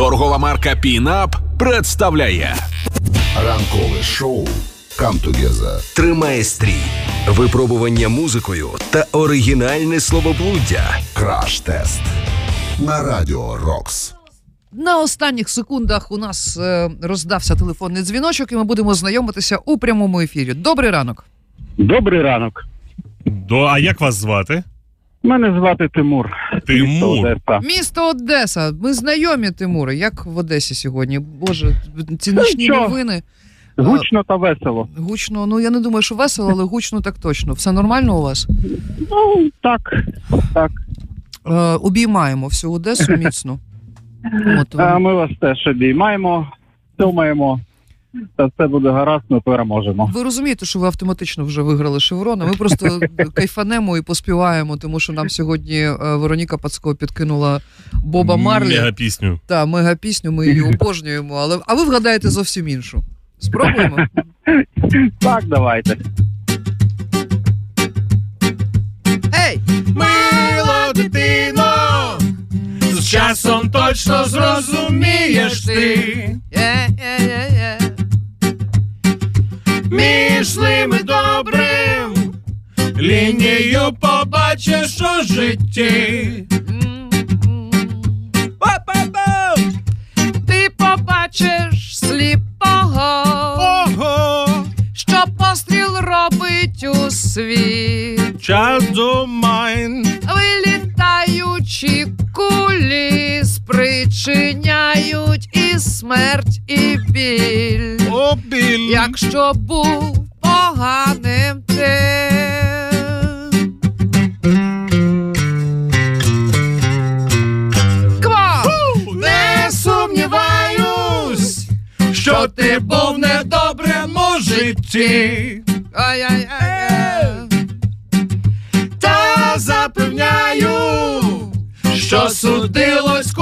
Торгова марка Пінап представляє Ранкове шоу «Come Together» Тримає стрій, випробування музикою та оригінальне словоблуддя. Краш-тест на Радіо Рокс. На останніх секундах у нас е, роздався телефонний дзвіночок, і ми будемо знайомитися у прямому ефірі. Добрий ранок. Добрий ранок. До, а як вас звати? Мене звати Тимур. Тимур. Місто Одеса. Місто Одеса. Ми знайомі, Тимуре. Як в Одесі сьогодні? Боже, ці нічні новини. Гучно та весело. Гучно. Ну я не думаю, що весело, але гучно так точно. Все нормально у вас? Ну, так, так. Е, обіймаємо всю Одесу міцно. От, А ми вас теж обіймаємо, думаємо. Та все буде гаразд, ми переможемо. Ви розумієте, що ви автоматично вже виграли шеврон, а ми просто кайфанемо і поспіваємо, тому що нам сьогодні е, Вероніка Пацко підкинула Боба Марлі. Мега пісню. Та мега пісню, ми її обожнюємо, але а ви вгадаєте зовсім іншу. Спробуємо? Так, давайте. Ей! Мило дитино, з часом точно зрозумієш ти. Е-е-е-е. Між злим і добрим лінію побачиш у житті. Ти побачиш сліпого, Ого, що постріл робить у світ. чадо майн. Вилітаючі кулі спричиняють і смерть, і біль. Обіль. Якщо був поганим ти. Що ти був недоброму житті. Ай-яй-яй. Та запевняю, що судилось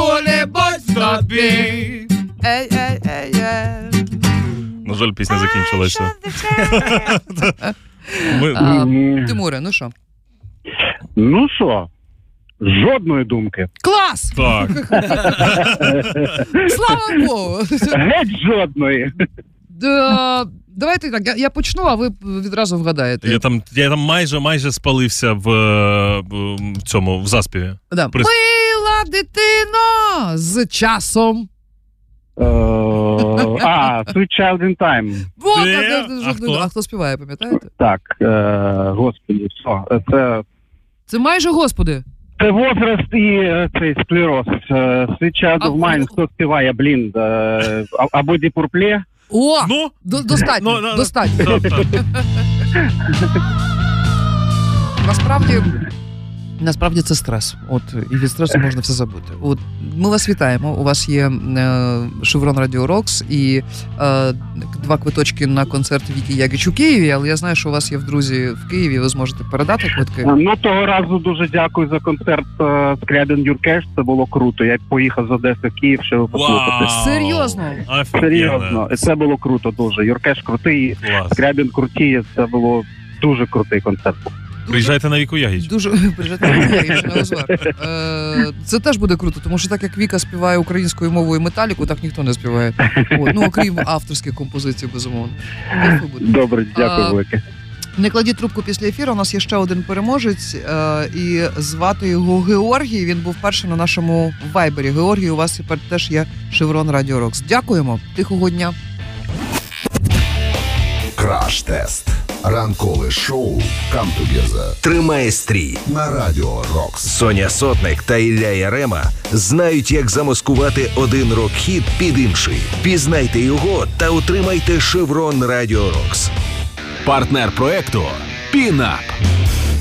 в тобі. Ей-ей-ей-ей. Жаль, пісня закінчилася. А, Тимуре, ну що? Ну що, жодної думки. Клас! так. Слава Богу! Геть жодної. Да, Давайте так, я, я почну, а ви відразу вгадаєте. Я там, я там майже майже спалився в, в цьому в заспіві. Да. При- Мила дитино з часом. Е, А, Sweet Child in Time. Е, а, а хто? а хто співає, пам'ятаєте? Так, е, господі, що? Це, Це майже господи. це возраст і е, цей склероз. Е, Sweet Child of Mine, хто співає, блін, е, а- або Діпурпле. О! Ну, до- достатньо, ну, достатньо. Насправді. Насправді це стрес. От і від стресу можна все забути. От ми вас вітаємо. У вас є е, Шеврон Радіо Рокс і е, два квиточки на концерт Вікі Ягіч у Києві. Але я знаю, що у вас є в друзі в Києві. Ви зможете передати квитки. Ну того разу дуже дякую за концерт е, Скрябін Юркеш. Це було круто. Я поїхав з Одеси в Київ, щоб послухати. Вау. Серйозно? Офігенно. Серйозно, це було круто дуже. Юркеш крутий. Скрябін круті. Це було дуже крутий концерт. Приїжджайте на віку Ягіч. Дуже приїжджайте, я ще не озвар. Е, Це теж буде круто, тому що так як Віка співає українською мовою металіку, так ніхто не співає. От, ну окрім авторських композицій, безумовно. Добре, дякую велике. Не кладіть трубку після ефіру. У нас є ще один переможець, е, і звати його Георгій. Він був перший на нашому вайбері. Георгій, у вас тепер теж є Шеврон Радіо Рокс. Дякуємо. Тихого дня. Краш-тест. Ранкове шоу «Come Together» Тримає стрій. на Радіо Рокс. Соня Сотник та Ілля Ярема знають, як замаскувати один рок-хіт під інший. Пізнайте його та отримайте шеврон Радіо Рокс. Партнер проекту Пінап.